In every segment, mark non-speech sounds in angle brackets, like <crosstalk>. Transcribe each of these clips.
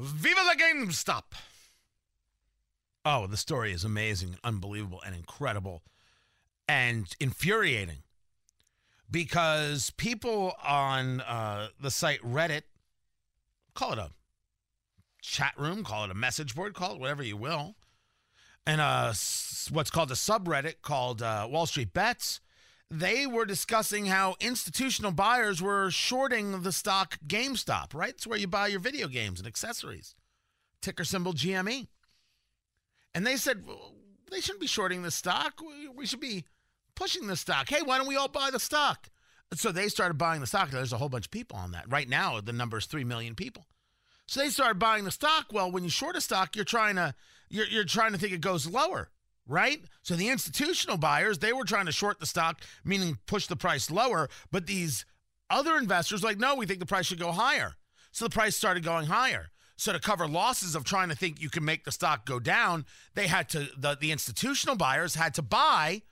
Viva la GameStop! Oh, the story is amazing, unbelievable, and incredible, and infuriating because people on uh, the site Reddit call it a chat room, call it a message board, call it whatever you will, and uh, what's called a subreddit called uh, Wall Street Bets. They were discussing how institutional buyers were shorting the stock GameStop, right? It's where you buy your video games and accessories. Ticker symbol GME. And they said well, they shouldn't be shorting the stock. We should be pushing the stock. Hey, why don't we all buy the stock? So they started buying the stock. There's a whole bunch of people on that. Right now, the number is 3 million people. So they started buying the stock. Well, when you short a stock, you're trying to you're, you're trying to think it goes lower, right? So the institutional buyers, they were trying to short the stock, meaning push the price lower, but these other investors like, "No, we think the price should go higher." So the price started going higher. So to cover losses of trying to think you can make the stock go down, they had to the, the institutional buyers had to buy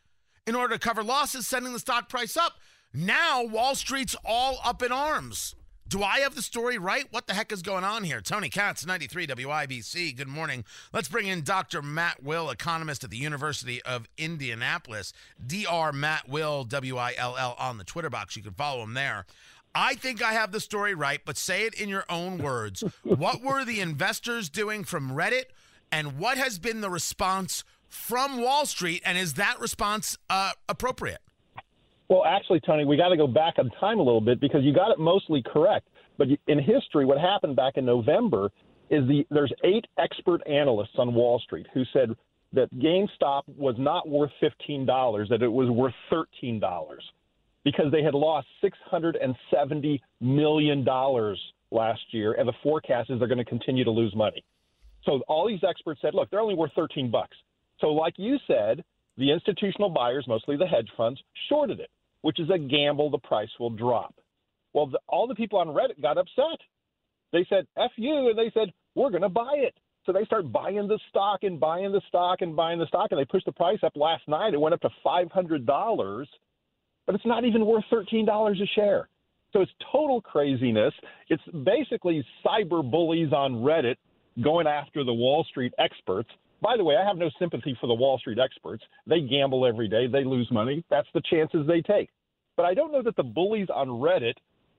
in order to cover losses, sending the stock price up. Now Wall Street's all up in arms. Do I have the story right? What the heck is going on here? Tony Katz, 93 WIBC. Good morning. Let's bring in Dr. Matt Will, economist at the University of Indianapolis. Dr. Matt Will, W I L L, on the Twitter box. You can follow him there. I think I have the story right, but say it in your own words. <laughs> what were the investors doing from Reddit, and what has been the response from Wall Street, and is that response uh, appropriate? Well, actually, Tony, we got to go back in time a little bit because you got it mostly correct. But in history, what happened back in November is the there's eight expert analysts on Wall Street who said that GameStop was not worth fifteen dollars, that it was worth thirteen dollars, because they had lost six hundred and seventy million dollars last year, and the forecast is they're going to continue to lose money. So all these experts said, look, they're only worth thirteen bucks. So, like you said, the institutional buyers, mostly the hedge funds, shorted it which is a gamble the price will drop. Well, the, all the people on Reddit got upset. They said, F you, and they said, we're going to buy it. So they start buying the stock and buying the stock and buying the stock, and they pushed the price up last night. It went up to $500, but it's not even worth $13 a share. So it's total craziness. It's basically cyber bullies on Reddit going after the Wall Street experts. By the way, I have no sympathy for the Wall Street experts. They gamble every day, they lose money. That's the chances they take. But I don't know that the bullies on Reddit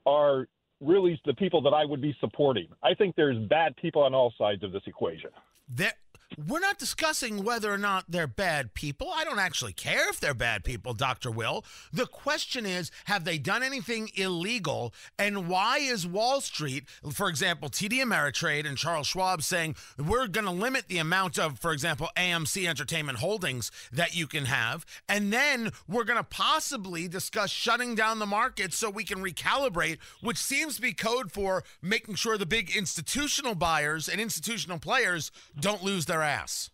are really the people that I would be supporting. I think there's bad people on all sides of this equation. There, we're not discussing whether or not they're bad people. I don't actually care if they're bad people, Dr. Will. The question is have they done anything illegal? And why is Wall Street, for example, TD Ameritrade and Charles Schwab saying we're going to limit the amount of, for example, AMC Entertainment Holdings that you can have? And then we're going to possibly discuss shutting down the market so we can recalibrate, which seems to be code for making sure the big institutional buyers and institutional players don't lose their ass?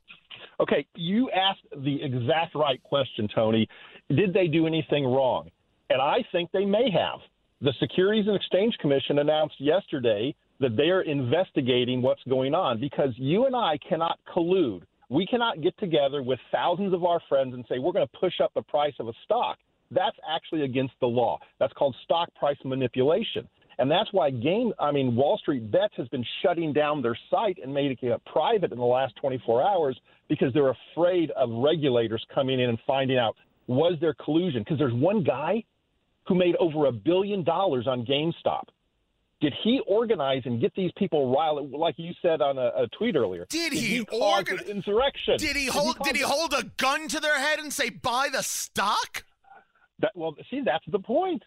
Okay, you asked the exact right question, Tony. Did they do anything wrong? And I think they may have. The Securities and Exchange Commission announced yesterday that they are investigating what's going on because you and I cannot collude. We cannot get together with thousands of our friends and say we're going to push up the price of a stock. That's actually against the law. That's called stock price manipulation. And that's why game, I mean, Wall Street Bets has been shutting down their site and making it private in the last 24 hours because they're afraid of regulators coming in and finding out was there collusion? Because there's one guy who made over a billion dollars on GameStop. Did he organize and get these people riled, like you said on a, a tweet earlier? Did, did he, he organize insurrection? Did he hold? Did he, did he hold a gun to their head and say, "Buy the stock"? That well, see, that's the point.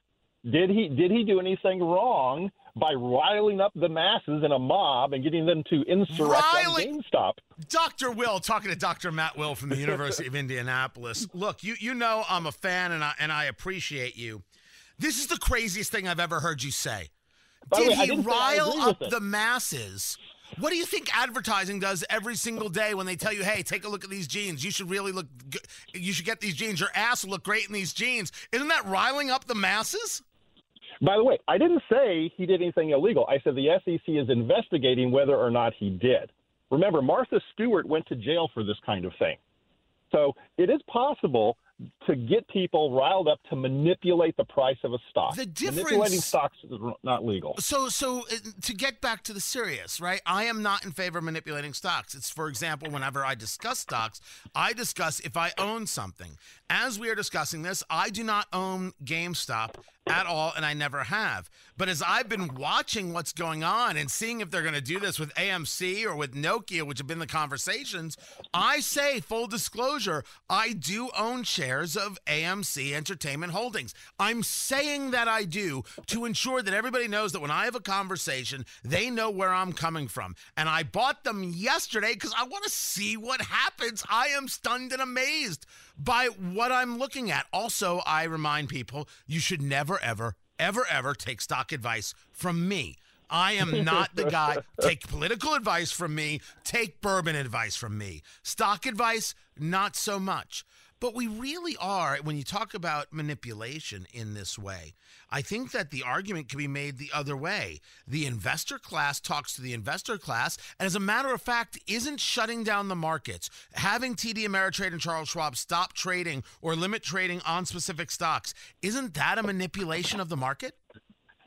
Did he did he do anything wrong by riling up the masses in a mob and getting them to insurrect on GameStop? Dr. Will, talking to Dr. Matt Will from the University of <laughs> Indianapolis. Look, you you know I'm a fan and I and I appreciate you. This is the craziest thing I've ever heard you say. By Did way, he rile up the masses? What do you think advertising does every single day when they tell you, "Hey, take a look at these jeans. You should really look. Good. You should get these jeans. Your ass will look great in these jeans." Isn't that riling up the masses? By the way, I didn't say he did anything illegal. I said the SEC is investigating whether or not he did. Remember, Martha Stewart went to jail for this kind of thing. So it is possible to get people riled up to manipulate the price of a stock. The difference manipulating stocks is not legal. So, so uh, to get back to the serious, right? I am not in favor of manipulating stocks. It's, for example, whenever I discuss stocks, I discuss if I own something. As we are discussing this, I do not own GameStop at all, and I never have. But as I've been watching what's going on and seeing if they're going to do this with AMC or with Nokia, which have been the conversations, I say, full disclosure, I do own shares of AMC Entertainment Holdings. I'm saying that I do to ensure that everybody knows that when I have a conversation, they know where I'm coming from. And I bought them yesterday because I want to see what happens. I am stunned and amazed by what I'm looking at. Also, I remind people you should never, ever, ever, ever take stock advice from me. I am not the guy. <laughs> Take political advice from me. Take bourbon advice from me. Stock advice, not so much. But we really are, when you talk about manipulation in this way, I think that the argument can be made the other way. The investor class talks to the investor class, and as a matter of fact, isn't shutting down the markets. Having TD Ameritrade and Charles Schwab stop trading or limit trading on specific stocks, isn't that a manipulation of the market?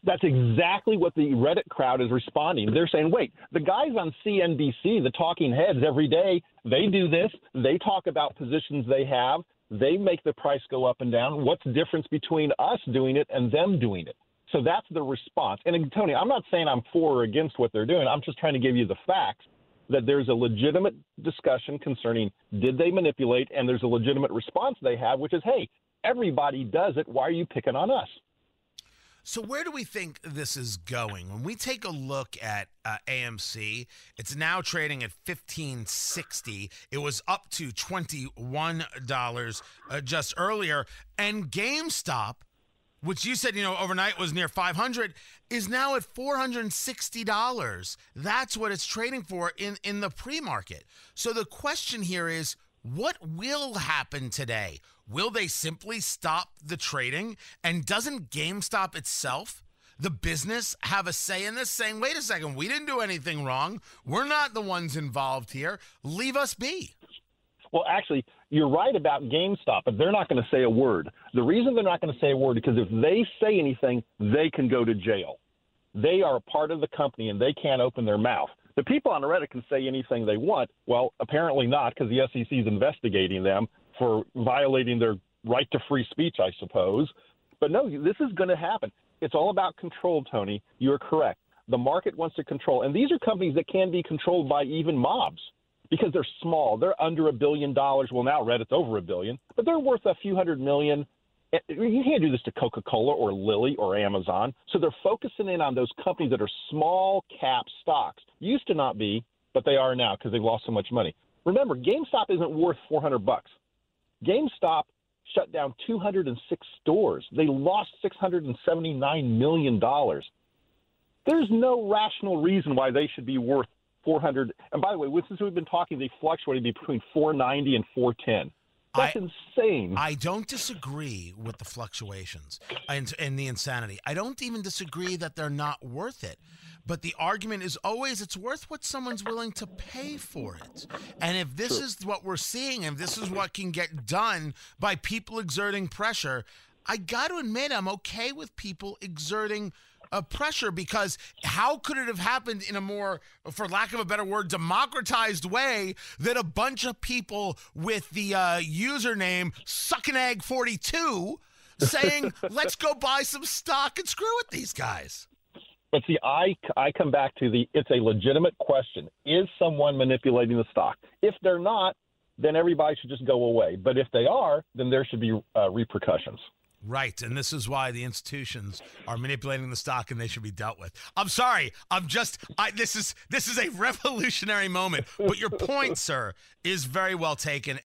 That's exactly what the Reddit crowd is responding. They're saying, wait, the guys on CNBC, the talking heads every day, they do this. They talk about positions they have. They make the price go up and down. What's the difference between us doing it and them doing it? So that's the response. And Tony, I'm not saying I'm for or against what they're doing. I'm just trying to give you the facts that there's a legitimate discussion concerning did they manipulate, and there's a legitimate response they have, which is, hey, everybody does it. Why are you picking on us? So where do we think this is going? When we take a look at uh, AMC, it's now trading at fifteen sixty. It was up to twenty one dollars uh, just earlier, and GameStop, which you said you know overnight was near five hundred, is now at four hundred and sixty dollars. That's what it's trading for in in the pre market. So the question here is, what will happen today? Will they simply stop the trading? And doesn't GameStop itself, the business, have a say in this, saying, wait a second, we didn't do anything wrong. We're not the ones involved here. Leave us be. Well, actually, you're right about GameStop, but they're not going to say a word. The reason they're not going to say a word is because if they say anything, they can go to jail. They are a part of the company and they can't open their mouth. The people on Reddit can say anything they want. Well, apparently not because the SEC is investigating them for violating their right to free speech, I suppose. But no, this is going to happen. It's all about control, Tony. You're correct. The market wants to control, and these are companies that can be controlled by even mobs because they're small. They're under a billion dollars. Well, now Reddit's over a billion, but they're worth a few hundred million. You can't do this to Coca Cola or Lilly or Amazon. So they're focusing in on those companies that are small cap stocks. Used to not be, but they are now because they've lost so much money. Remember, GameStop isn't worth 400 bucks. GameStop shut down 206 stores. They lost $679 million. There's no rational reason why they should be worth 400. And by the way, since we've been talking, they fluctuated between 490 and 410. That's I, insane. I don't disagree with the fluctuations and, and the insanity. I don't even disagree that they're not worth it. But the argument is always it's worth what someone's willing to pay for it. And if this is what we're seeing, and this is what can get done by people exerting pressure, I got to admit, I'm okay with people exerting uh, pressure because how could it have happened in a more, for lack of a better word, democratized way that a bunch of people with the uh, username suckinegg42 saying, <laughs> let's go buy some stock and screw with these guys? But see, I, I come back to the it's a legitimate question. Is someone manipulating the stock? If they're not, then everybody should just go away. But if they are, then there should be uh, repercussions. Right, and this is why the institutions are manipulating the stock, and they should be dealt with. I'm sorry, I'm just I, this is this is a revolutionary moment. But your point, sir, is very well taken.